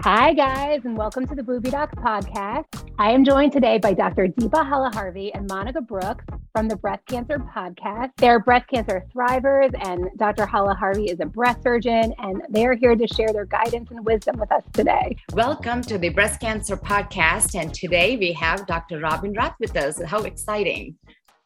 Hi, guys, and welcome to the Boobie Doc podcast. I am joined today by Dr. Deepa Halaharvi and Monica Brooks from the Breast Cancer Podcast. They're breast cancer thrivers, and Dr. Halaharvi is a breast surgeon, and they're here to share their guidance and wisdom with us today. Welcome to the Breast Cancer Podcast, and today we have Dr. Robyn Roth with us. How exciting!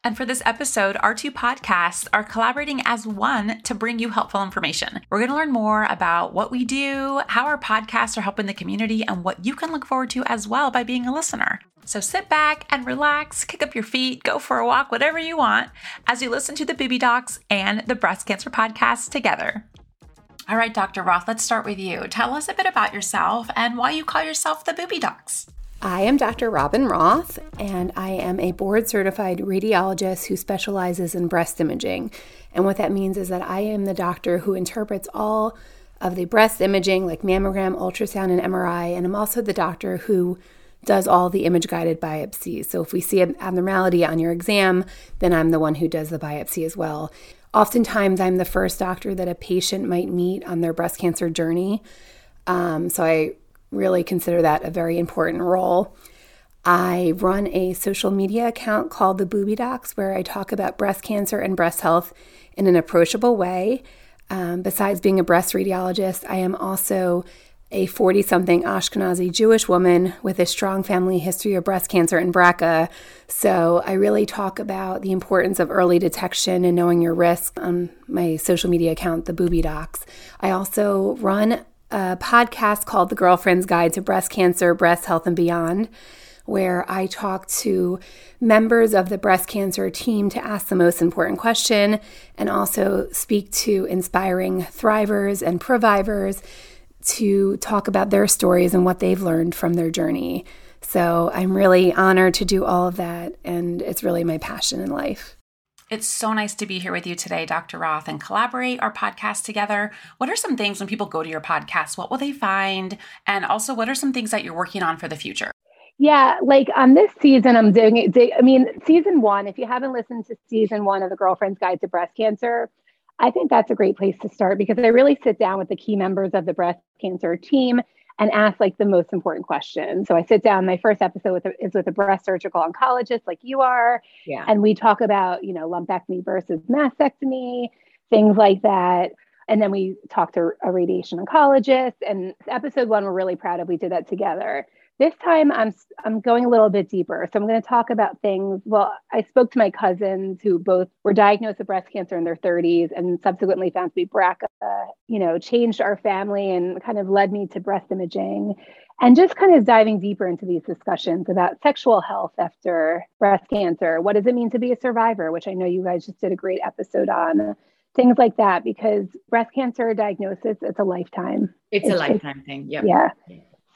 And for this episode, our two podcasts are collaborating as one to bring you helpful information. We're going to learn more about what we do, how our podcasts are helping the community, and what you can look forward to as well by being a listener. So sit back and relax, kick up your feet, go for a walk, whatever you want, as you listen to the Boobie Docs and the Breast Cancer Podcast together. All right, Dr. Roth, let's start with you. Tell us a bit about yourself and why you call yourself the Boobie Docs. I am Dr. Robyn Roth, and I am a board certified radiologist who specializes in breast imaging. And what that means is that I am the doctor who interprets all of the breast imaging, like mammogram, ultrasound, and MRI. And I'm also the doctor who does all the image guided biopsies. So if we see an abnormality on your exam, then I'm the one who does the biopsy as well. Oftentimes, I'm the first doctor that a patient might meet on their breast cancer journey. Um, so I really consider that a very important role. I run a social media account called the Boobie Docs where I talk about breast cancer and breast health in an approachable way. Um, besides being a breast radiologist, I am also a 40 something Ashkenazi Jewish woman with a strong family history of breast cancer and BRCA. So I really talk about the importance of early detection and knowing your risk on my social media account, the Boobie Docs. I also run a podcast called The Girlfriend's Guide to Breast Cancer, Breast Health, and Beyond, where I talk to members of the breast cancer team to ask the most important question and also speak to inspiring thrivers and previvors to talk about their stories and what they've learned from their journey. So I'm really honored to do all of that, and it's really my passion in life. It's so nice to be here with you today, Dr. Roth, and collaborate our podcast together. What are some things when people go to your podcast? What will they find? And also, what are some things that you're working on for the future? Yeah, like on this season, I'm doing it. I mean, season one, if you haven't listened to season one of The Girlfriend's Guide to Breast Cancer, I think that's a great place to start because I really sit down with the key members of the breast cancer team and ask like the most important questions. So I sit down. My first episode with a, is with a breast surgical oncologist, like you are, yeah. and we talk about you know lumpectomy versus mastectomy, things like that. And then we talk to a radiation oncologist. And episode one, we're really proud of. We did that together. This time I'm I'm going a little bit deeper. So I'm going to talk about things. Well, I spoke to my cousins who both were diagnosed with breast cancer in their 30s and subsequently found to be BRCA, you know, changed our family and kind of led me to breast imaging and just kind of diving deeper into these discussions about sexual health after breast cancer. What does it mean to be a survivor, which I know you guys just did a great episode on things like that because breast cancer diagnosis it's a lifetime it's, it's a lifetime thing yep. yeah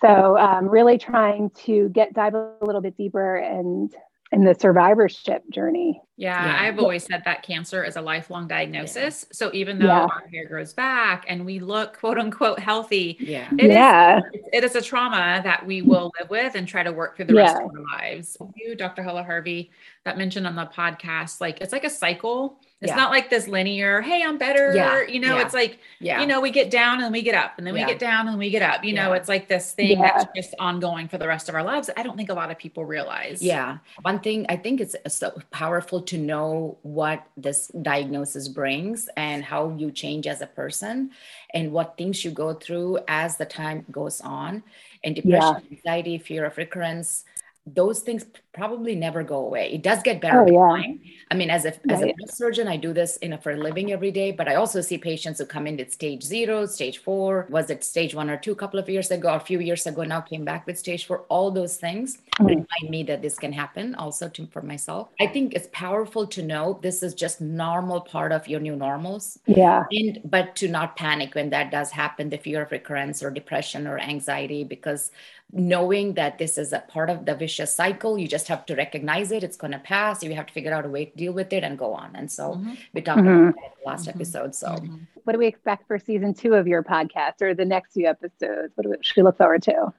so um, really trying to get dive a little bit deeper and in the survivorship journey. Yeah, yeah, I've always said that cancer is a lifelong diagnosis. Yeah. So even though yeah. our hair grows back and we look quote unquote healthy, yeah, it yeah. Is, it is a trauma that we will live with and try to work through the rest of our lives. You, Dr. Halaharvi, that mentioned on the podcast, like it's like a cycle it's yeah. not like this linear, hey, I'm better. Yeah. You know, yeah. it's like, yeah. you know, we get down and we get up and then we get down and we get up. You know, it's like this thing that's just ongoing for the rest of our lives. I don't think a lot of people realize. Yeah. One thing I think it's so powerful to know what this diagnosis brings and how you change as a person and what things you go through as the time goes on. And depression, anxiety, fear of recurrence, those things probably never go away. It does get better. Oh, yeah. Time. I mean, as a as a surgeon, I do this in a, for a living every day. But I also see patients who come in at stage zero, stage four. Was it stage one or two a couple of years ago, a few years ago? Now came back with stage four. All those things. Remind me that this can happen. Also, to, for myself, I think it's powerful to know this is just normal part of your new normals. Yeah. And but to not panic when that does happen, the fear of recurrence or depression or anxiety, because knowing that this is a part of the vicious cycle you just have to recognize it it's going to pass you have to figure out a way to deal with it and go on and so mm-hmm. we talked mm-hmm. about that last mm-hmm. episode so mm-hmm. what do we expect for season two of your podcast or the next few episodes what do we, should we look forward to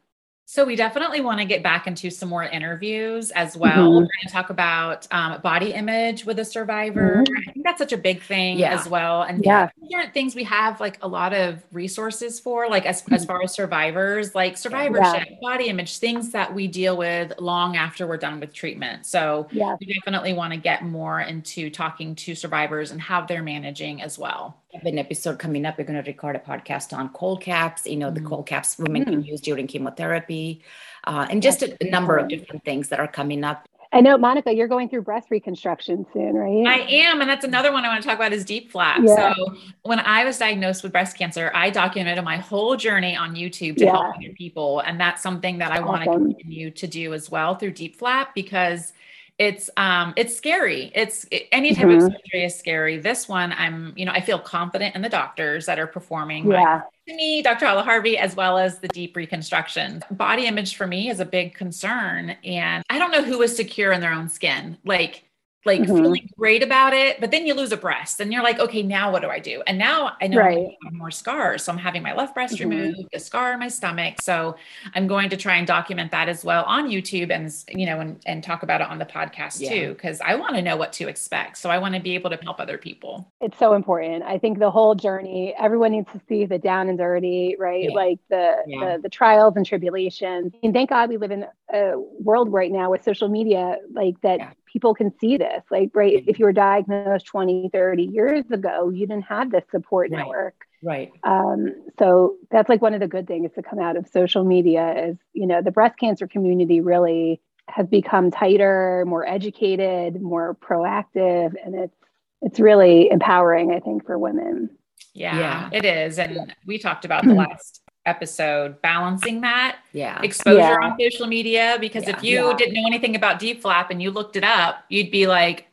So we definitely want to get back into some more interviews as well. Mm-hmm. We're going to talk about um, body image with a survivor. Mm-hmm. I think that's such a big thing yeah. as well. And yeah, different things we have like a lot of resources for, like as, as far as survivors, like survivorship, yeah. body image, things that we deal with long after we're done with treatment. So yeah. we definitely want to get more into talking to survivors and how they're managing as well have an episode coming up. We're going to record a podcast on cold caps, you know, mm. the cold caps women mm. can use during chemotherapy, uh, and just a, a number of different things that are coming up. I know, Monica, you're going through breast reconstruction soon, right? I am. And that's another one I want to talk about is DIEP flap. Yeah. So when I was diagnosed with breast cancer, I documented my whole journey on YouTube to yeah. help other people. And that's something that I awesome. want to continue to do as well through DIEP flap because it's um it's scary. It's it, any type mm-hmm. of surgery is scary. This one i'm you know i feel confident in the doctors that are performing yeah. to me dr Halaharvi as well as the DIEP reconstruction. Body image for me is a big concern and i don't know who is secure in their own skin. Like like mm-hmm. feeling great about it, but then you lose a breast and you're like, okay, now what do I do? And now I know right. I have more scars. So I'm having my left breast mm-hmm. removed, a scar in my stomach. So I'm going to try and document that as well on YouTube and, you know, and, and talk about it on the podcast yeah. too, because I want to know what to expect. So I want to be able to help other people. It's so important. I think the whole journey, everyone needs to see the down and dirty, right? Yeah. Like the, yeah. the, the trials and tribulations. And thank God we live in a world right now with social media, like that people can see this like right mm-hmm. if you were diagnosed 20 30 years ago you didn't have this support right. network right um, so that's like one of the good things to come out of social media is you know the breast cancer community really has become tighter more educated more proactive and it's it's really empowering i think for women yeah, yeah. it is and we talked about the last episode balancing that yeah exposure yeah. on social media because yeah. if you yeah. didn't know anything about DIEP flap and you looked it up you'd be like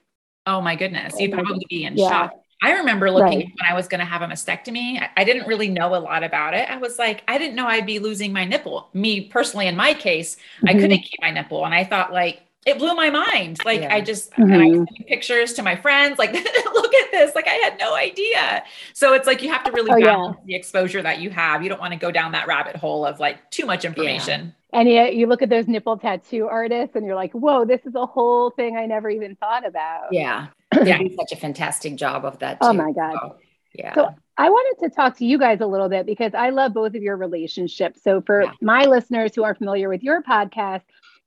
oh my goodness you'd probably be in shock I remember looking right. when I was going to have a mastectomy. I, I, didn't really know a lot about it. I was like, I didn't know I'd be losing my nipple. Me personally, in my case, mm-hmm. I couldn't keep my nipple. And I thought, like, it blew my mind. Like yeah. I just mm-hmm. and I sent pictures to my friends, like, look at this. Like I had no idea. So it's like you have to really oh, balance yeah. the exposure that you have. You don't want to go down that rabbit hole of like too much information. Yeah. And yet you look at those nipple tattoo artists and you're like, whoa, this is a whole thing I never even thought about. Yeah. Yeah. such a fantastic job of that. Oh too. Oh my God. So, yeah. So I wanted to talk to you guys a little bit because I love both of your relationships. So for my listeners who are familiar with your podcast,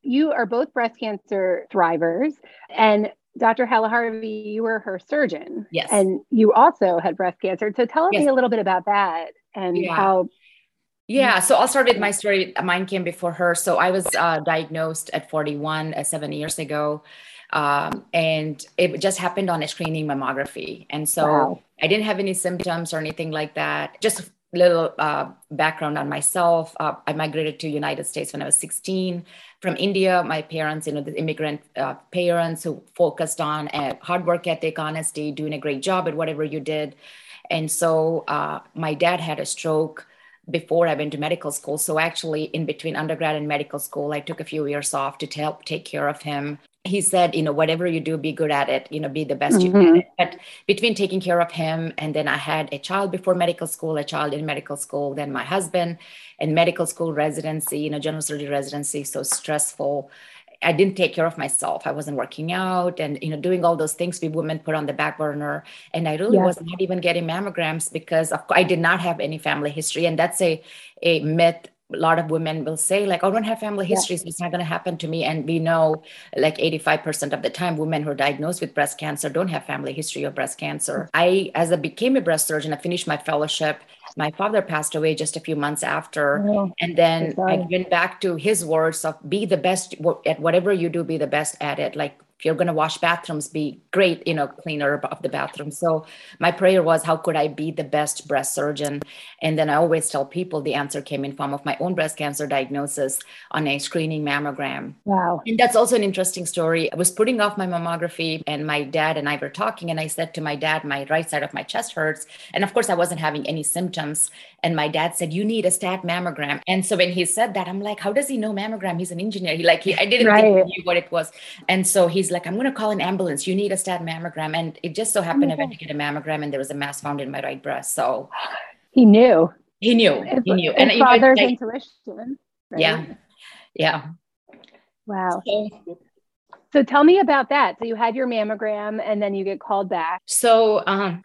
you are both breast cancer thrivers. And Dr. Halaharvi, you were her surgeon. Yes. And you also had breast cancer. So tell yes. me a little bit about that and yeah. how. Yeah, so I'll start with my story. Mine came before her. So I was uh, diagnosed at 41, uh, seven years ago. Um, and it just happened on a screening mammography. And so wow. I didn't have any symptoms or anything like that. Just little uh, background on myself. Uh, I migrated to United States when I was 16 from India. My parents, you know, the immigrant uh, parents who focused on uh, hard work ethic, honesty, doing a great job at whatever you did. And so uh, my dad had a stroke before I went to medical school. So actually, in between undergrad and medical school, I took a few years off to help take care of him he said, you know, whatever you do, be good at it, you know, be the best mm-hmm. you can. But between taking care of him and then I had a child before medical school, a child in medical school, then my husband and medical school residency, you know, general surgery residency, so stressful. I didn't take care of myself. I wasn't working out and you know doing all those things we women put on the back burner. And I really yeah. was not even getting mammograms because of, I did not have any family history, and that's a a myth a lot of women will say like oh, i don't have family history yeah. so it's not going to happen to me. And we know like 85% of the time women who are diagnosed with breast cancer don't have family history of breast cancer. Mm. I as i became a breast surgeon i finished my fellowship. My father passed away just a few months after. Oh, and then i went back to his words of be the best at whatever you do be the best at it. Like if you're going to wash bathrooms be great you know cleaner of the bathroom. So my prayer was how could i be the best breast surgeon? And then i always tell people the answer came in form of my own breast cancer diagnosis on a screening mammogram. Wow. And that's also an interesting story. I was putting off my mammography and my dad and i were talking and i said to my dad my right side of my chest hurts. And of course i wasn't having any symptoms and my dad said you need a stat mammogram and so when he said that i'm like how does he know mammogram he's an engineer he like he, i didn't right. think he knew what it was and so he's like, I'm going to call an ambulance. You need a stat mammogram. And it just so happened oh I went to get a mammogram and there was a mass found in my right breast. So he knew. He knew. He knew. and father's like, intuition. Right? Yeah. Yeah. Wow. So, so tell me about that. So you had your mammogram and then you get called back. So um,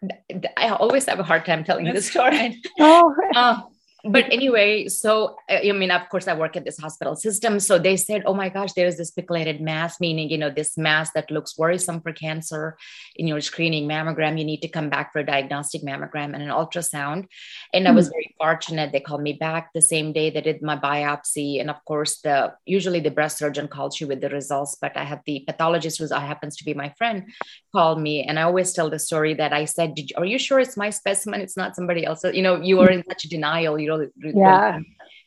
I always have a hard time telling this story. oh. Uh, but anyway, so uh, I mean, of course, I work at this hospital system. So they said, oh my gosh, there's this spiculated mass, meaning, you know, this mass that looks worrisome for cancer in your screening mammogram. You need to come back for a diagnostic mammogram and an ultrasound. And mm-hmm. I was hmm. very fortunate. They called me back the same day they did my biopsy. And of course, the usually the breast surgeon calls you with the results, but I had the pathologist who happens to be my friend call me. And I always tell the story that I said, you, are you sure it's my specimen? It's not somebody else. You know, you are in such denial. You really, really yeah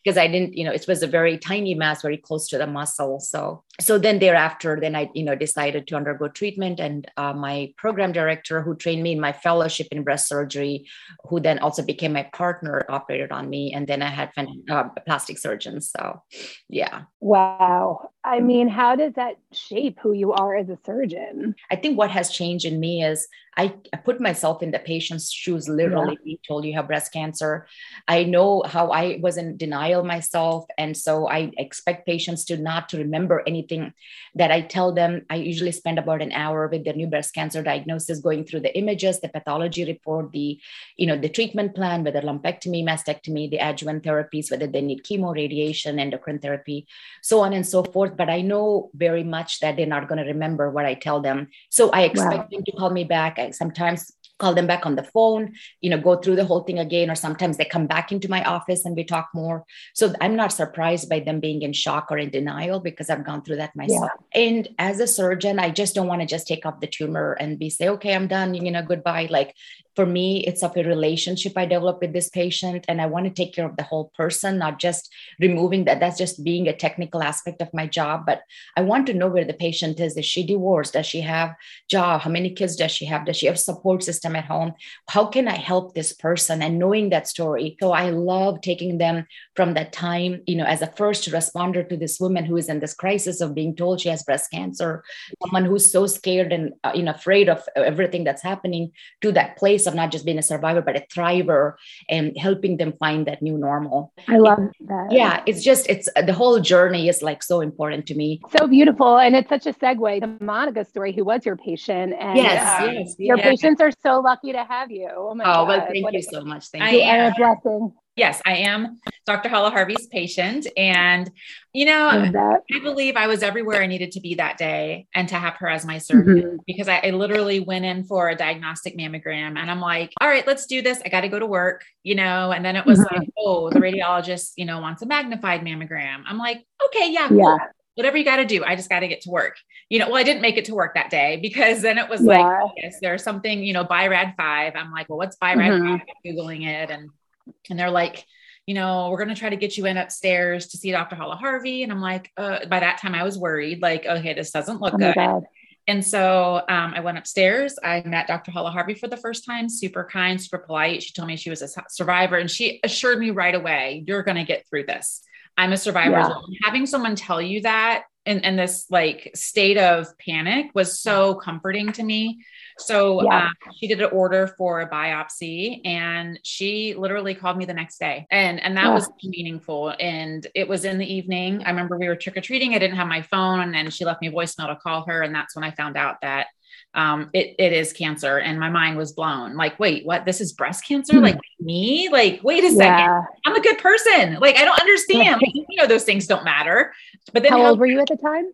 because I didn't, you know, it was a very tiny mass, very close to the muscle. So, so then thereafter, then I, you know, decided to undergo treatment. And uh, my program director, who trained me in my fellowship in breast surgery, who then also became my partner, operated on me. And then I had uh, plastic surgeons. So, yeah. Wow. I mean, how does that shape who you are as a surgeon? I think what has changed in me is I, I put myself in the patient's shoes, literally yeah. told you have breast cancer. I know how I was in denial myself. And so I expect patients to not to remember anything that I tell them. I usually spend about an hour with their new breast cancer diagnosis, going through the images, the pathology report, the, you know, the treatment plan, whether lumpectomy, mastectomy, the adjuvant therapies, whether they need chemo, radiation, endocrine therapy, so on and so forth. But I know very much that they're not going to remember what I tell them. So I expect wow. them to call me back sometimes call them back on the phone you know go through the whole thing again or sometimes they come back into my office and we talk more. So i'm not surprised by them being in shock or in denial because i've gone through that myself. Yeah. and as a surgeon i just don't want to just take off the tumor and be say okay i'm done you know goodbye. Like for me it's of a relationship i develop with this patient and i want to take care of the whole person not just removing that that's just being a technical aspect of my job but i want to know where the patient is. Is she divorced? Does she have a job? How many kids does she have? Does she have support system at home? How can i help this person? And knowing that story so i love taking them from that time you know as a first responder to this woman who is in this crisis of being told she has breast cancer someone who's so scared and uh, you know afraid of everything that's happening to that place of not just being a survivor, but a thriver and helping them find that new normal. I love that. Yeah, it's just, it's the whole journey is like so important to me. So beautiful. And it's such a segue to Monica's story, who was your patient. And yes, uh, yes your patients are so lucky to have you. Oh my Oh, God. well, thank what you so much. Thank you. And a blessing. Yes, I am Dr. Halaharvi's patient. And, you know, I believe I was everywhere I needed to be that day and to have her as my surgeon mm-hmm. because I, I, literally went in for a diagnostic mammogram and I'm like, all right, let's do this. I got to go to work, you know, and then it was mm-hmm. like, oh, the radiologist, you know, wants a magnified mammogram. I'm like, okay, yeah, cool. yeah. Whatever you got to do, I just got to get to work. You know, well, I didn't make it to work that day because then it was yeah. like, yes, there's something, you know, BI-RAD 5. I'm like, well, what's BI-RAD mm-hmm. 5? Googling it and and they're like, you know, we're going to try to get you in upstairs to see Dr. Halaharvi. And I'm like, uh, by that time I was worried, like, okay, this doesn't look oh good. God. And so um, I went upstairs. I met Dr. Halaharvi for the first time, super kind, super polite. She told me she was a survivor and she assured me right away, you're going to get through this. I'm a survivor. Yeah. Having someone tell you that in, in this like state of panic was so comforting to me so yeah. um, she did an order for a biopsy and she literally called me the next day. And, and that yeah. was meaningful. And it was in the evening. I remember we were trick or treating. I didn't have my phone and she left me a voicemail to call her. And that's when I found out that um, it, it is cancer. And my mind was blown. Like, wait, what? This is breast cancer? Mm-hmm. Like me? Like, wait a second. Yeah. I'm a good person. Like, I don't understand. Like, you know, those things don't matter. But then how, how old were you at the time?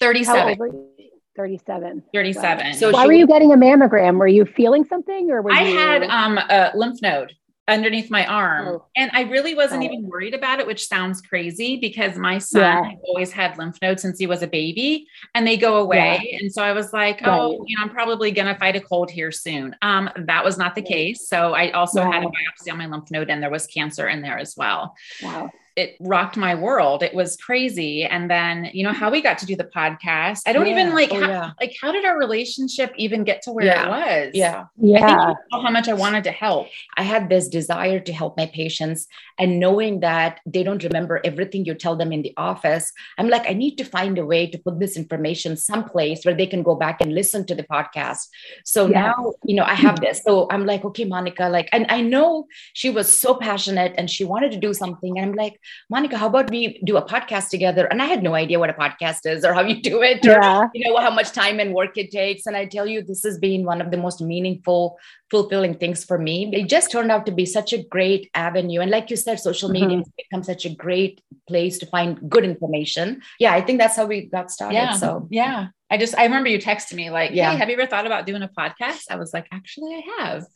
37. 37. 37. So why she, were you getting a mammogram? Were you feeling something or were I you... had um, a lymph node underneath my arm. Oh. And I really wasn't oh. even worried about it, which sounds crazy because my son yeah. always had lymph nodes since he was a baby and they go away. Yeah. And so I was like, oh, right. you know, I'm probably going to fight a cold here soon. Um, that was not the case. So I also wow. had a biopsy on my lymph node and there was cancer in there as well. Wow it rocked my world. It was crazy. And then, you know, how we got to do the podcast. I don't yeah. even like, oh, how, yeah. like, how did our relationship even get to where yeah. it was? Yeah. Yeah. how much I wanted to help. I had this desire to help my patients and knowing that they don't remember everything you tell them in the office. I'm like, I need to find a way to put this information someplace where they can go back and listen to the podcast. So now, you know, I have this. So I'm like, okay, Monica, like, and I know she was so passionate and she wanted to do something. And I'm like, Monica, how about we do a podcast together? And I had no idea what a podcast is or how you do it, or you know how much time and work it takes. And I tell you, this has been one of the most meaningful, fulfilling things for me. It just turned out to be such a great avenue. And like you said, social media mm-hmm. has become such a great place to find good information. Yeah, I think that's how we got started. Yeah. So yeah. I just I remember you texted me like, yeah. "Hey, have you ever thought about doing a podcast?" I was like, "Actually, I have."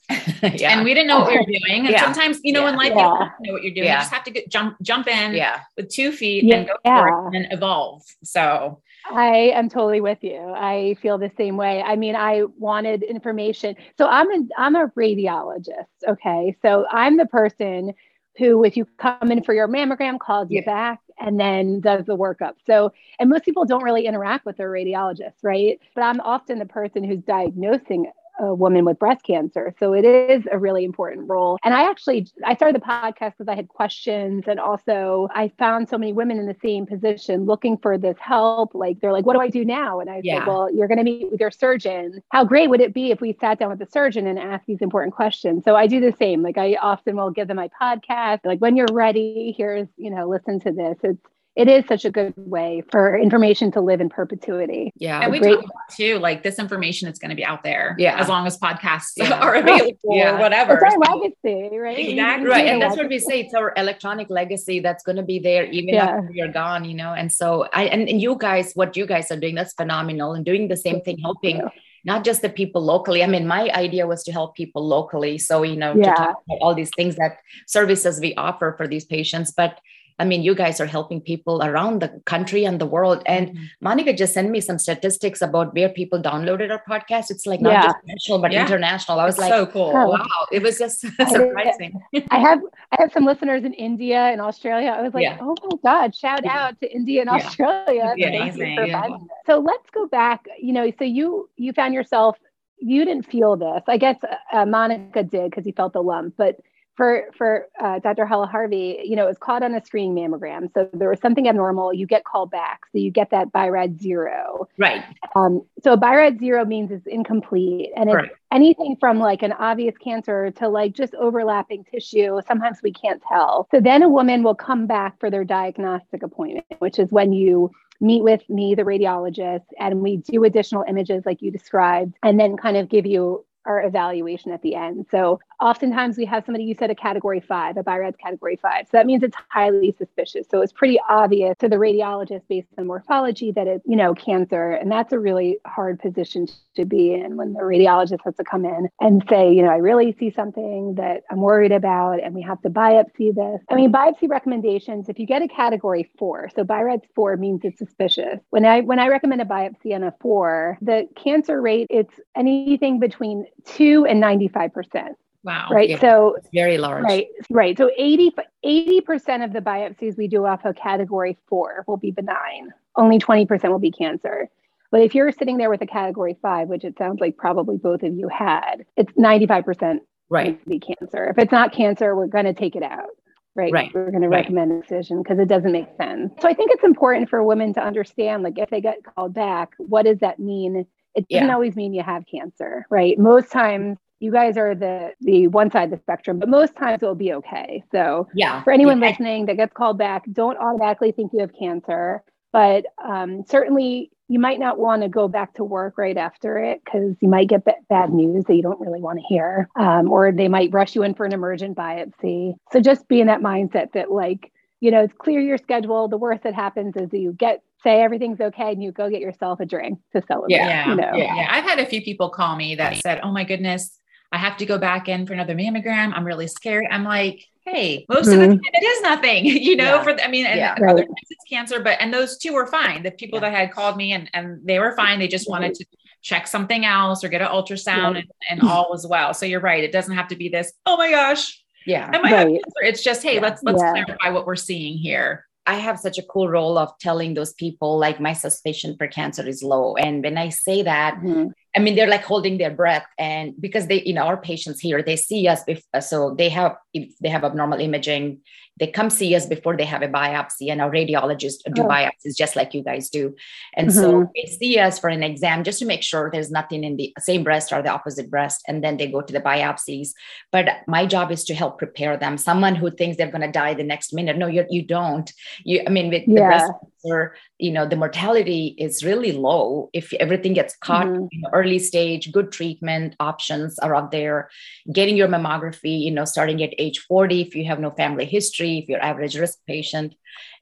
yeah. And we didn't know what we were doing. And yeah. sometimes, you know, yeah. in life, you know what you're doing. You just have to get, jump jump in yeah. with two feet and go for it and evolve. So I am totally with you. I feel the same way. I mean, I wanted information. So I'm a I'm a radiologist. Okay, so I'm the person who, if you come in for your mammogram, calls you back and then does the workup. So, and most people don't really interact with their radiologist, right? But I'm often the person who's diagnosing a woman with breast cancer. So it is a really important role. And I actually I started the podcast because I had questions and also I found so many women in the same position looking for this help. Like they're like, what do I do now? And I yeah. said, well, you're going to meet with your surgeon. How great would it be if we sat down with the surgeon and asked these important questions? So I do the same. Like I often will give them my podcast. Like when you're ready, here's, you know, listen to this. It's it is such a good way for information to live in perpetuity. Yeah. And we great- talk too, like this information is going to be out there. Yeah. As long as podcasts yeah. are available yeah. or whatever. It's our legacy, right? Exactly. Right. And that's what we say. It's our electronic legacy that's going to be there even yeah. after you're gone, you know? And so I, and, and you guys, what you guys are doing, that's phenomenal and doing the same thing, helping not just the people locally. I mean, my idea was to help people locally. So, you know, yeah. to talk about all these things that services we offer for these patients, but I mean, you guys are helping people around the country and the world. And mm-hmm. Monica just sent me some statistics about where people downloaded our podcast. It's like not yeah. just national, but yeah. international. I was like, so cool. Wow. It was just surprising. I have I have some listeners in India and Australia. I was like, yeah. oh my God, shout out to India and Australia. Amazing. So let's go back. You know, so you you found yourself you didn't feel this. I guess uh, Monica did because he felt the lump, but for for uh, Dr. Halaharvi, you know, it was caught on a screening mammogram. So there was something abnormal. You get called back. So you get that BI-RADS zero. Right. Um, so BI-RADS zero means it's incomplete, and it's right. anything from like an obvious cancer to like just overlapping tissue. Sometimes we can't tell. So then a woman will come back for their diagnostic appointment, which is when you meet with me, the radiologist, and we do additional images like you described, and then kind of give you our evaluation at the end. So oftentimes we have somebody you said a category five, a BI-RADS category five. So that means it's highly suspicious. So it's pretty obvious to the radiologist based on morphology that it's, you know, cancer. And that's a really hard position to be in when the radiologist has to come in and say, you know, I really see something that I'm worried about and we have to biopsy this. I mean, biopsy recommendations, if you get a category four, so BI-RADS four means it's suspicious. When I when I recommend a biopsy on a four, the cancer rate, it's anything between two and 95 percent. Wow. Right. Yeah. So it's very large. Right. Right. So 80, 80% of the biopsies we do off of category four will be benign. Only 20% will be cancer. But if you're sitting there with a category five, which it sounds like probably both of you had, it's 95% right. be cancer. If it's not cancer, we're going to take it out. Right. right. We're going to recommend right. excision because it doesn't make sense. So I think it's important for women to understand like if they get called back, what does that mean? It doesn't yeah. always mean you have cancer, right? Most times you guys are the the one side of the spectrum, but most times it'll be okay. So yeah, for anyone yeah. listening that gets called back, don't automatically think you have cancer, but um, certainly you might not want to go back to work right after it because you might get b- bad news that you don't really want to hear, um, or they might rush you in for an emergent biopsy. So just be in that mindset that like you know, it's clear your schedule. The worst that happens is you get say everything's okay and you go get yourself a drink to celebrate. Yeah. You know? yeah. yeah. I've had a few people call me that said, Oh my goodness, I have to go back in for another mammogram. I'm really scared. I'm like, hey, most mm-hmm. of the mm-hmm. time it is nothing, you know, yeah. for, the, I mean, and yeah, other right. times it's cancer, but, and those two were fine. The people yeah. that had called me and, and they were fine. They just wanted to check something else or get an ultrasound and, and, all was well. So you're right. It doesn't have to be this, oh my gosh. Yeah. I right. It's just, hey, let's, let's clarify what we're seeing here. I have such a cool role of telling those people like my suspicion for cancer is low. And when I say that, mm-hmm. I mean, they're like holding their breath and because they, you know, our patients here, they see us, so they have, if they have abnormal imaging, they come see us before they have a biopsy and our radiologists do oh. biopsies just like you guys do and mm-hmm. so they see us for an exam just to make sure there's nothing in the same breast or the opposite breast and then they go to the biopsies but my job is to help prepare them someone who thinks they're going to die the next minute no you, you don't you i mean with yeah. the breast cancer you know the mortality is really low if everything gets caught mm-hmm. in early stage good treatment options are out there getting your mammography you know starting at age 40 if you have no family history if you're average risk patient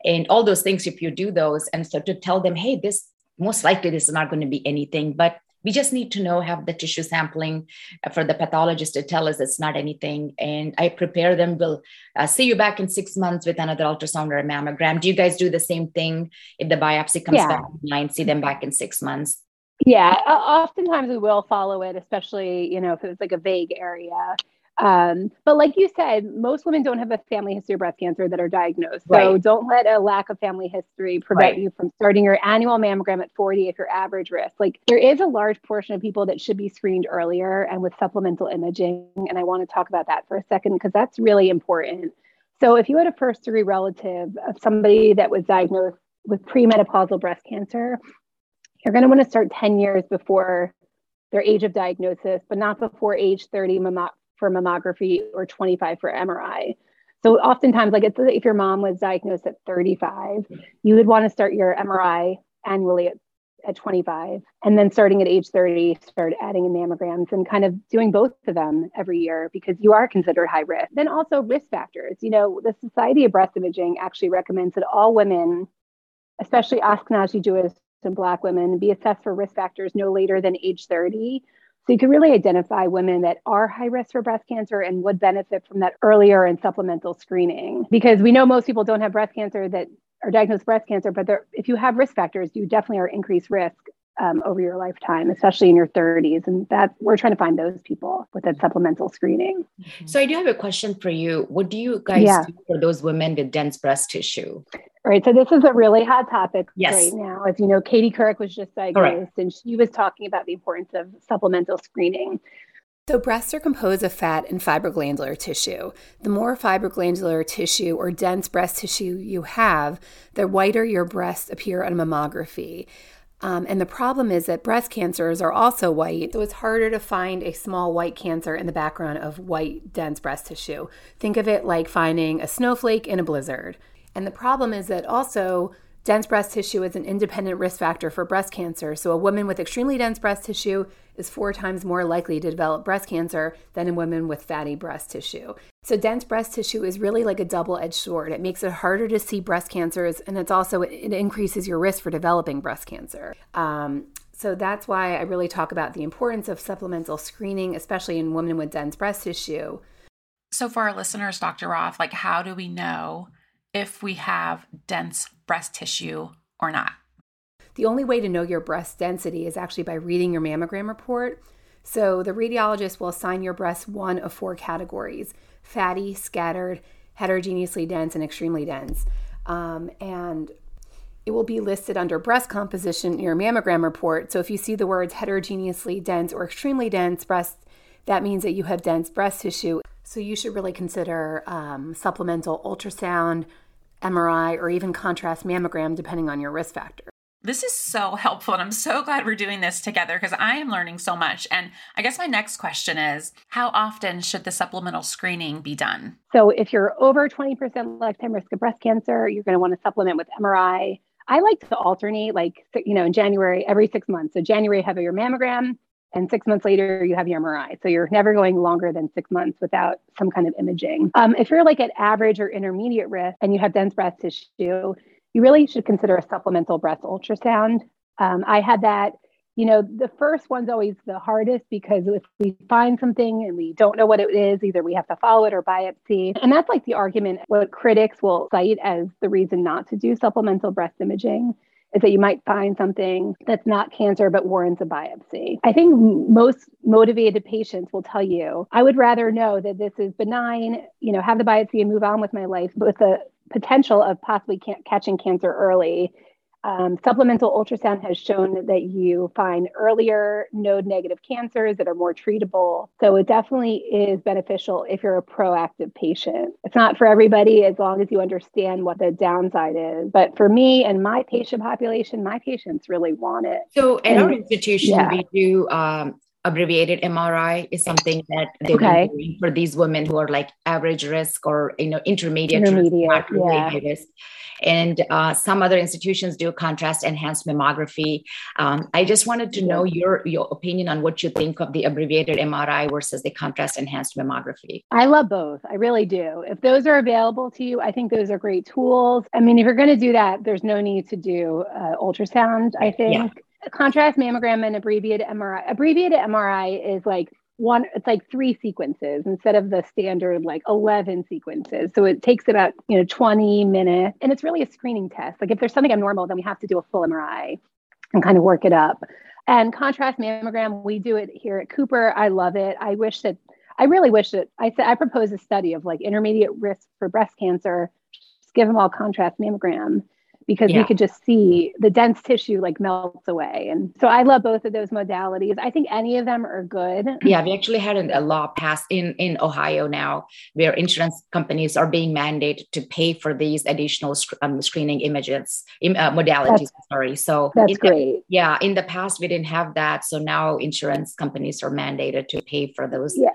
and all those things if you do those and so to tell them hey this most likely this is not going to be anything but we just need to know have the tissue sampling for the pathologist to tell us it's not anything. And i prepare them we'll uh, see you back in six months with another ultrasound or a mammogram. Do you guys do the same thing if the biopsy comes yeah. back online see them back in six months? Yeah oftentimes we will follow it especially you know if it's like a vague area um, but like you said, most women don't have a family history of breast cancer that are diagnosed. So right. don't let a lack of family history prevent right. you from starting your annual mammogram at 40 if you're average risk. Like there is a large portion of people that should be screened earlier and with supplemental imaging. And I want to talk about that for a second because that's really important. So if you had a first degree relative of somebody that was diagnosed with premenopausal breast cancer, you're going to want to start 10 years before their age of diagnosis, but not before age 30 for mammography or 25 for MRI. So oftentimes, like if your mom was diagnosed at 35, you would want to start your MRI annually at, at 25. And then starting at age 30, start adding in mammograms and kind of doing both of them every year because you are considered high risk. Then also risk factors. You know, the Society of Breast Imaging actually recommends that all women, especially Ashkenazi Jewish and Black women, be assessed for risk factors no later than age 30 so you can really identify women that are high risk for breast cancer and would benefit from that earlier and supplemental screening. Because we know most people don't have breast cancer that are diagnosed breast cancer, but if you have risk factors, you definitely are increased risk um, over your lifetime, especially in your 30s. And that we're trying to find those people with that supplemental screening. So I do have a question for you. What do you guys yeah. do for those women with dense breast tissue? Right. So this is a really hot topic yes. right now. As you know, Katie Couric was just diagnosed and she was talking about the importance of supplemental screening. So, breasts are composed of fat and fibroglandular tissue. The more fibroglandular tissue or dense breast tissue you have, the whiter your breasts appear on mammography. Um, and the problem is that breast cancers are also white, so it's harder to find a small white cancer in the background of white, dense breast tissue. Think of it like finding a snowflake in a blizzard. And the problem is that also dense breast tissue is an independent risk factor for breast cancer. So a woman with extremely dense breast tissue is four times more likely to develop breast cancer than a woman with fatty breast tissue. So dense breast tissue is really like a double-edged sword. It makes it harder to see breast cancers, and it's also it increases your risk for developing breast cancer. Um, so that's why I really talk about the importance of supplemental screening, especially in women with dense breast tissue. So for our listeners, Dr. Roth, like how do we know if we have dense breast tissue or not? The only way to know your breast density is actually by reading your mammogram report. So the radiologist will assign your breasts one of four categories fatty, scattered, heterogeneously dense, and extremely dense. Um, and it will be listed under breast composition in your mammogram report. So if you see the words heterogeneously dense or extremely dense breast, that means that you have dense breast tissue. So you should really consider um, supplemental ultrasound, MRI, or even contrast mammogram, depending on your risk factor. This is so helpful. And I'm so glad we're doing this together because I am learning so much. And I guess my next question is how often should the supplemental screening be done? So, if you're over 20% lifetime risk of breast cancer, you're going to want to supplement with MRI. I like to alternate, like, you know, in January, every six months. So, January, have your mammogram, and six months later you have your MRI. So you're never going longer than six months without some kind of imaging. Um, if you're like at average or intermediate risk and you have dense breast tissue, you really should consider a supplemental breast ultrasound. Um, I had that. You know, the first one's always the hardest because if we find something and we don't know what it is, either we have to follow it or biopsy. And that's like the argument what critics will cite as the reason not to do supplemental breast imaging is that you might find something that's not cancer but warrants a biopsy. I think most motivated patients will tell you, I would rather know that this is benign, you know, have the biopsy and move on with my life but with the potential of possibly catching cancer early um, supplemental ultrasound has shown that you find earlier node negative cancers that are more treatable. So it definitely is beneficial if you're a proactive patient. It's not for everybody as long as you understand what the downside is. But for me and my patient population, my patients really want it. So at and, our institution, yeah. we do um, abbreviated MRI is something that they okay. doing for these women who are like average risk or you know intermediate, intermediate risk, yeah. risk. And uh, some other institutions do contrast enhanced mammography. Um, I just wanted to know your your opinion on what you think of the abbreviated MRI versus the contrast enhanced mammography. I love both. I really do. If those are available to you, I think those are great tools. I mean, if you're going to do that, there's no need to do uh, ultrasound. I think. Yeah contrast mammogram and abbreviated MRI. Abbreviated MRI is like one, it's like three sequences instead of the standard like 11 sequences. So it takes about, you know, 20 minutes and it's really a screening test. Like if there's something abnormal, then we have to do a full MRI and kind of work it up. And contrast mammogram, we do it here at Cooper. I love it. I wish that, I really wish that I said, I propose a study of like intermediate risk for breast cancer, just give them all contrast mammogram because yeah. we could just see the dense tissue like melts away. And so I love both of those modalities. I think any of them are good. Yeah, we actually had a law passed in, in Ohio now where insurance companies are being mandated to pay for these additional um, screening images, uh, modalities. That's, sorry. So that's great. Yeah, in the past, we didn't have that. So now insurance companies are mandated to pay for those. Yeah.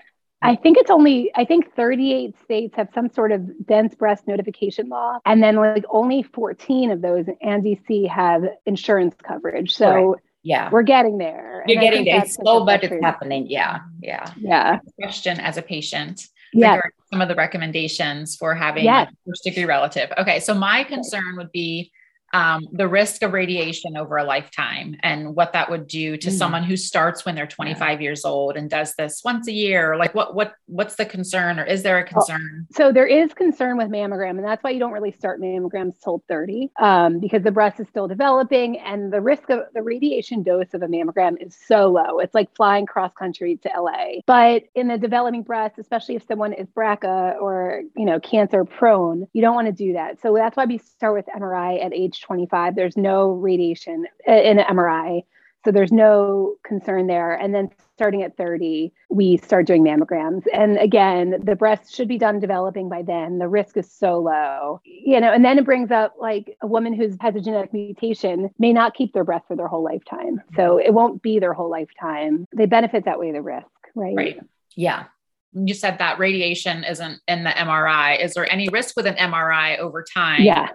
I think it's only, I think 38 states have some sort of dense breast notification law. And then like only 14 of those and DC have insurance coverage. So right. yeah, we're getting there. You're getting there. It's slow, but it's happening. Yeah. Yeah. Yeah. Question as a patient. Yeah. Some of the recommendations for having yes. a first degree relative. Okay. So my concern would be um, the risk of radiation over a lifetime and what that would do to mm. someone who starts when they're 25 yeah. years old and does this once a year like what what what's the concern or is there a concern so there is concern with mammogram and that's why you don't really start mammograms till 30 um, because the breast is still developing and the risk of the radiation dose of a mammogram is so low it's like flying cross country to la but in the developing breast especially if someone is brca or you know cancer prone you don't want to do that so that's why we start with mri at age 25, there's no radiation in an MRI. So there's no concern there. And then starting at 30, we start doing mammograms. And again, the breast should be done developing by then. The risk is so low. You know, and then it brings up like a woman who has a genetic mutation may not keep their breast for their whole lifetime. So it won't be their whole lifetime. They benefit that way the risk, right? Right. Yeah. You said that radiation isn't in the MRI. Is there any risk with an MRI over time? Yeah.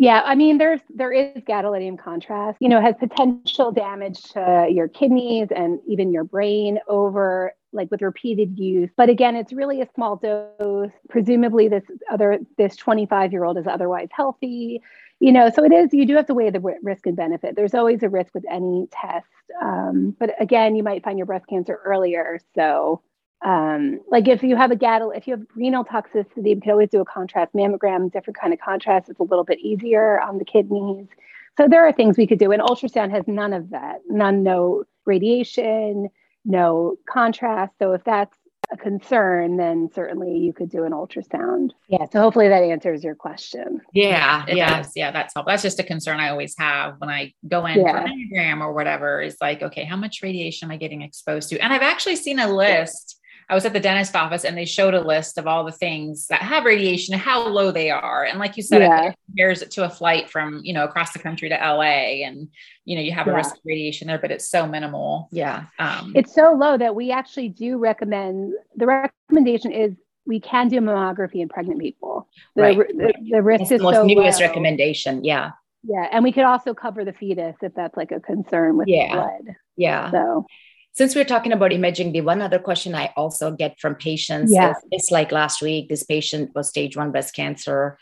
Yeah, I mean, there's there is gadolinium contrast. You know, has potential damage to your kidneys and even your brain over like with repeated use. But again, it's really a small dose. Presumably, this other this 25 year old is otherwise healthy. You know, so it is. You do have to weigh the risk and benefit. There's always a risk with any test. Um, but again, you might find your breast cancer earlier. So um, like if you have a gattle, if you have renal toxicity, you can always do a contrast mammogram, different kind of contrast. It's a little bit easier on the kidneys. So there are things we could do. And ultrasound has none of that, none, no radiation, no contrast. So if that's a concern, then certainly you could do an ultrasound. Yeah. So hopefully that answers your question. Yeah. Yeah. Yeah. That's helpful. That's just a concern I always have when I go in yeah. for an mammogram or whatever is like, okay, how much radiation am I getting exposed to? And I've actually seen a list I was at the dentist office and they showed a list of all the things that have radiation and how low they are. And like you said, yeah. it compares it to a flight from, you know, across the country to LA and, you know, you have yeah. a risk of radiation there, but it's so minimal. Yeah. Um, it's so low that we actually do recommend the recommendation is we can do mammography in pregnant people. The, right. the, the risk it's is the most so newest low. recommendation. Yeah. Yeah. And we could also cover the fetus if that's like a concern with yeah. blood. Yeah. So since we're talking about imaging, the one other question I also get from patients yeah. is it's like last week, this patient was stage one breast cancer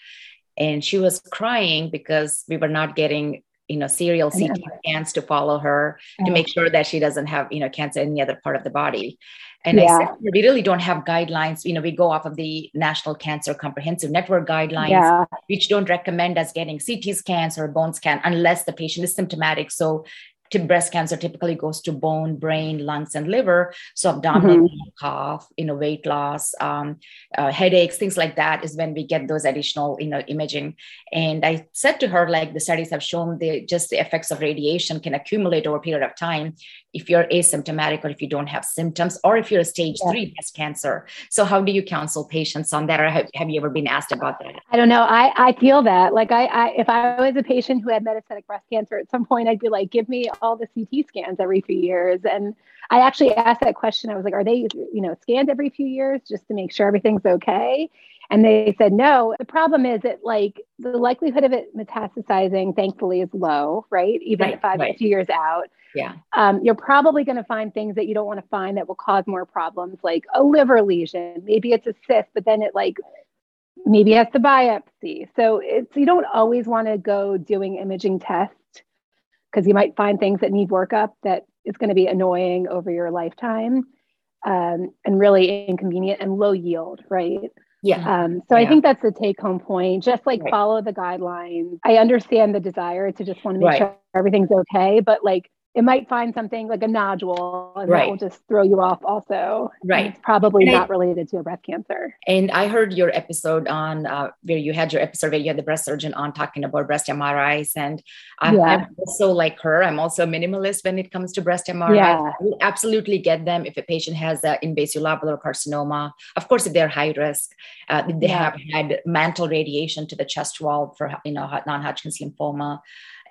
and she was crying because we were not getting you know serial CT scans to follow her to make sure that she doesn't have you know cancer in any other part of the body. And yeah. I said, we really don't have guidelines. You know, we go off of the National Cancer Comprehensive Network guidelines, yeah. which don't recommend us getting CT scans or bone scan unless the patient is symptomatic. So breast cancer typically goes to bone, brain, lungs, and liver. So abdominal mm-hmm. cough, you know, weight loss, um, uh, headaches, things like that is when we get those additional, you know, imaging. And I said to her, like the studies have shown, the just the effects of radiation can accumulate over a period of time if you're asymptomatic or if you don't have symptoms or if you're a stage yeah. three breast cancer. So how do you counsel patients on that, or have, have you ever been asked about that? I don't know. I I feel that like I, I if I was a patient who had metastatic breast cancer at some point, I'd be like, give me all the CT scans every few years. And I actually asked that question. I was like, are they you know scanned every few years just to make sure everything's okay? And they said no. The problem is that like the likelihood of it metastasizing, thankfully, is low, right? Even right, five right. a few years out. Yeah. Um, you're probably going to find things that you don't want to find that will cause more problems, like a liver lesion. Maybe it's a cyst, but then it like maybe has to biopsy. So it's you don't always want to go doing imaging tests because you might find things that need workup that is going to be annoying over your lifetime um, and really inconvenient and low yield, right? Yeah. Um, so yeah. I think that's the take home point. Just like right. follow the guidelines. I understand the desire to just want to make right. sure everything's okay, but like it might find something like a nodule and right. that will just throw you off also. Right. And it's probably and not I, related to a breast cancer. And I heard your episode on uh, where you had your episode where you had the breast surgeon on talking about breast MRIs. And I'm, yeah. I'm also like her, I'm also a minimalist when it comes to breast MRIs. Yeah. We absolutely get them if a patient has an invasive lobular carcinoma. Of course, if they're high risk, uh, they yeah. have had mantle radiation to the chest wall for you know non-Hodgkin's lymphoma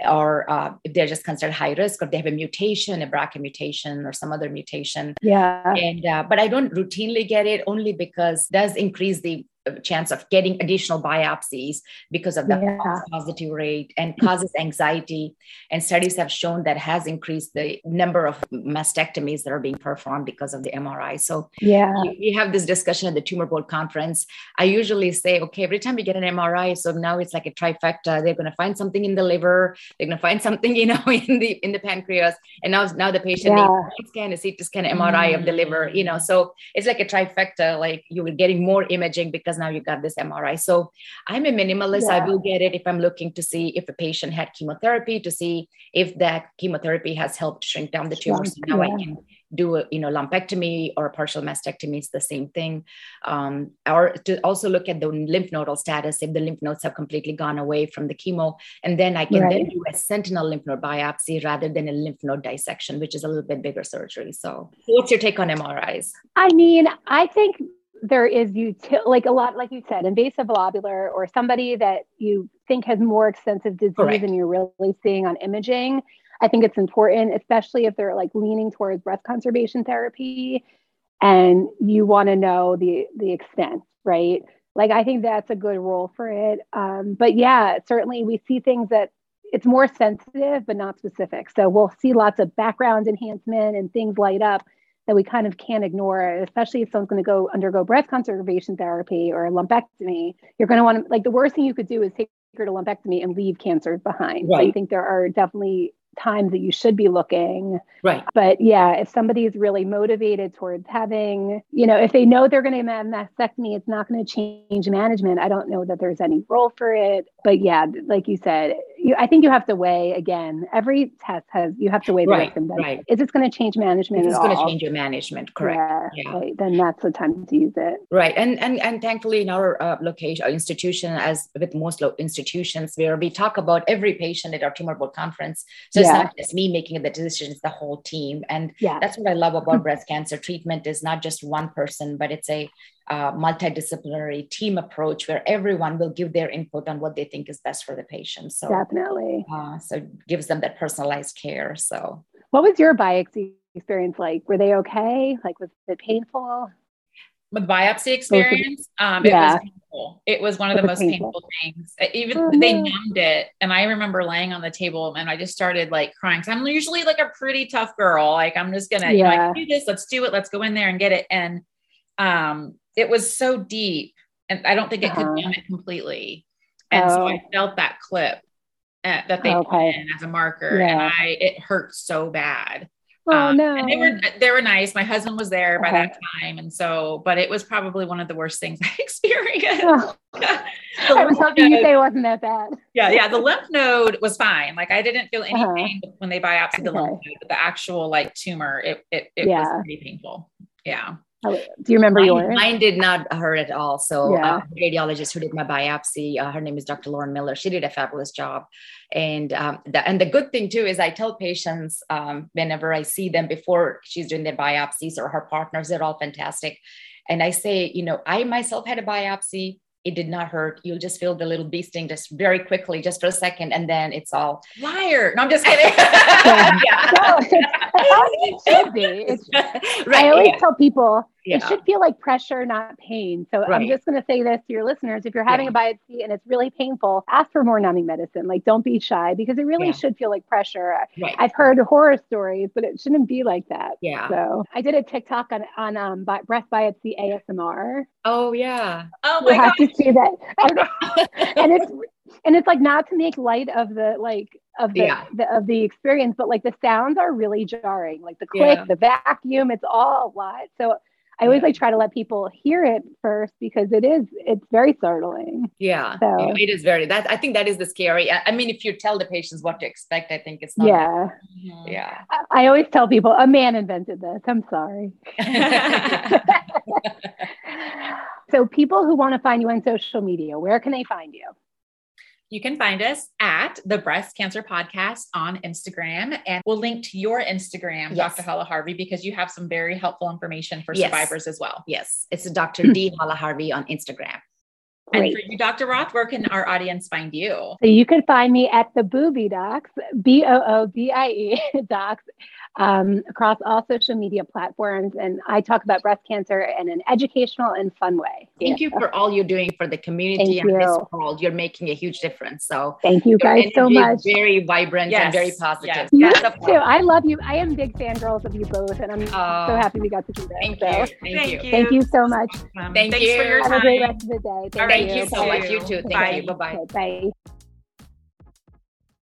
or uh, if they're just considered high risk or they have a mutation, a BRCA mutation or some other mutation. Yeah. And uh, but I don't routinely get it only because does increase the chance of getting additional biopsies because of the yeah. positive rate and causes anxiety. And studies have shown that has increased the number of mastectomies that are being performed because of the MRI. So yeah, we have this discussion at the tumor board conference. I usually say, okay, every time we get an MRI, so now it's like a trifecta. They're going to find something in the liver. They're going to find something, you know, in the in the pancreas. And now now the patient yeah. needs a scan, a CT scan, MRI mm. of the liver. You know, so it's like a trifecta. Like you were getting more imaging because because now you got this MRI. So I'm a minimalist. Yeah. I will get it if I'm looking to see if a patient had chemotherapy to see if that chemotherapy has helped shrink down the tumor. So now yeah. I can do a you know lumpectomy or a partial mastectomy is the same thing um, or to also look at the lymph nodal status if the lymph nodes have completely gone away from the chemo and then i can right. then do a sentinel lymph node biopsy rather than a lymph node dissection which is a little bit bigger surgery so what's your take on mris i mean i think there is util like a lot like you said invasive lobular or somebody that you think has more extensive disease Correct. than you're really seeing on imaging i think it's important especially if they're like leaning towards breast conservation therapy and you want to know the the extent right? Like i think that's a good role for it. Um, but yeah certainly we see things that it's more sensitive but not specific. So we'll see lots of background enhancement and things light up that we kind of can't ignore, especially if someone's going to go undergo breast conservation therapy or a lumpectomy. You're going to want to, like, the worst thing you could do is take her to lumpectomy and leave cancers behind. Right. So I think there are definitely times that you should be looking. Right. But yeah, if somebody is really motivated towards having, you know, if they know they're going to have mastectomy, it's not going to change management. I don't know that there's any role for it. But yeah, like you said, you, I think you have to weigh again. Every test has you have to weigh the right, risk and Right. Is this going to change management? It's going to change your management, correct? Yeah, yeah. Right. Then that's the time to use it. Right. And and and thankfully in our uh, location, our institution, as with most institutions, where we talk about every patient at our tumor board conference. So it's not just me making the decision; it's the whole team. And yeah. that's what I love about breast cancer treatment is not just one person, but it's a uh, multidisciplinary team approach where everyone will give their input on what they think is best for the patient. So definitely, uh, so it gives them that personalized care. So, what was your biopsy experience like? Were they okay? Like, was it painful? With biopsy experience, um, it yeah. was painful. It was one of the most painful, painful things. Even oh, they numbed it, and I remember laying on the table and I just started like crying. Cause I'm usually like a pretty tough girl. Like I'm just gonna, yeah. you know, I can do this. Let's do it. Let's go in there and get it. And um, it was so deep and I don't think it uh-huh. could numb it completely. And oh. so I oh. felt that clip uh, that they okay. put in as a marker yeah. and I, it hurt so bad. Oh um, no! And they were they were nice. My husband was there by that time, and so, but it was probably one of the worst things I experienced. Oh. I was hoping you say it wasn't that bad. Yeah, yeah. The lymph node was fine. Like I didn't feel any uh-huh. pain when they biopsied the okay. lymph node, but the actual like tumor, it it, it yeah. was pretty painful. Yeah. Do you remember mine, yours? Mine did not hurt at all. So, yeah. uh, radiologist who did my biopsy, uh, her name is Dr. Lauren Miller. She did a fabulous job. And um, the, and the good thing too is I tell patients um, whenever I see them before she's doing their biopsies or her partners, they're all fantastic. And I say, you know, I myself had a biopsy it did not hurt. You'll just feel the little bee sting just very quickly, just for a second, and then it's all liar. No, I'm just kidding. yeah. No, it should be. It's, right, I always yeah. tell people yeah. it should feel like pressure, not pain. So right. I'm just going to say this to your listeners: if you're having yeah. a biopsy and it's really painful, ask for more numbing medicine. Like, don't be shy because it really should feel like pressure. Right. I've heard horror stories, but it shouldn't be like that. Yeah. So I did a TikTok on on um, breast biopsy ASMR. Oh yeah. Oh my god. to see that. and it's and it's like not to make light of the like of the, yeah. the, of the experience but like the sounds are really jarring like the click yeah. the vacuum it's all a lot so I always yeah. like try to let people hear it first because it is it's very startling. Yeah, so. it is very that I think that is the scary. I mean, if you tell the patients what to expect, I think it's not. Yeah, mm-hmm. yeah. I, I always tell people a man invented this. I'm sorry. so people who want to find you on social media, where can they find you? You can find us at the Breast Cancer Podcast on Instagram, and we'll link to your Instagram, yes. Dr. Halaharvi, because you have some very helpful information for yes. survivors as well. Yes, it's Dr. Hmm. D Halaharvi on Instagram. Great. And for you, Dr. Roth, where can our audience find you? So you can find me at the Boobie Docs, B O O B I E Docs, um, across all social media platforms. And I talk about breast cancer in an educational and fun way. Thank yeah. you for all you're doing for the community Thank and you. this world. You're making a huge difference. So thank you guys so much. Very vibrant yes. and very positive. Yes. yes too. I love you. I am big fangirls of you both, and I'm so happy we got to do that. Thank so. you. Thank, thank you. Thank you so much. Thank Thanks you. for your time. Have a great rest of the day. Thank, thank you. you so much. You too. Thank bye. you. Bye-bye. Okay, bye.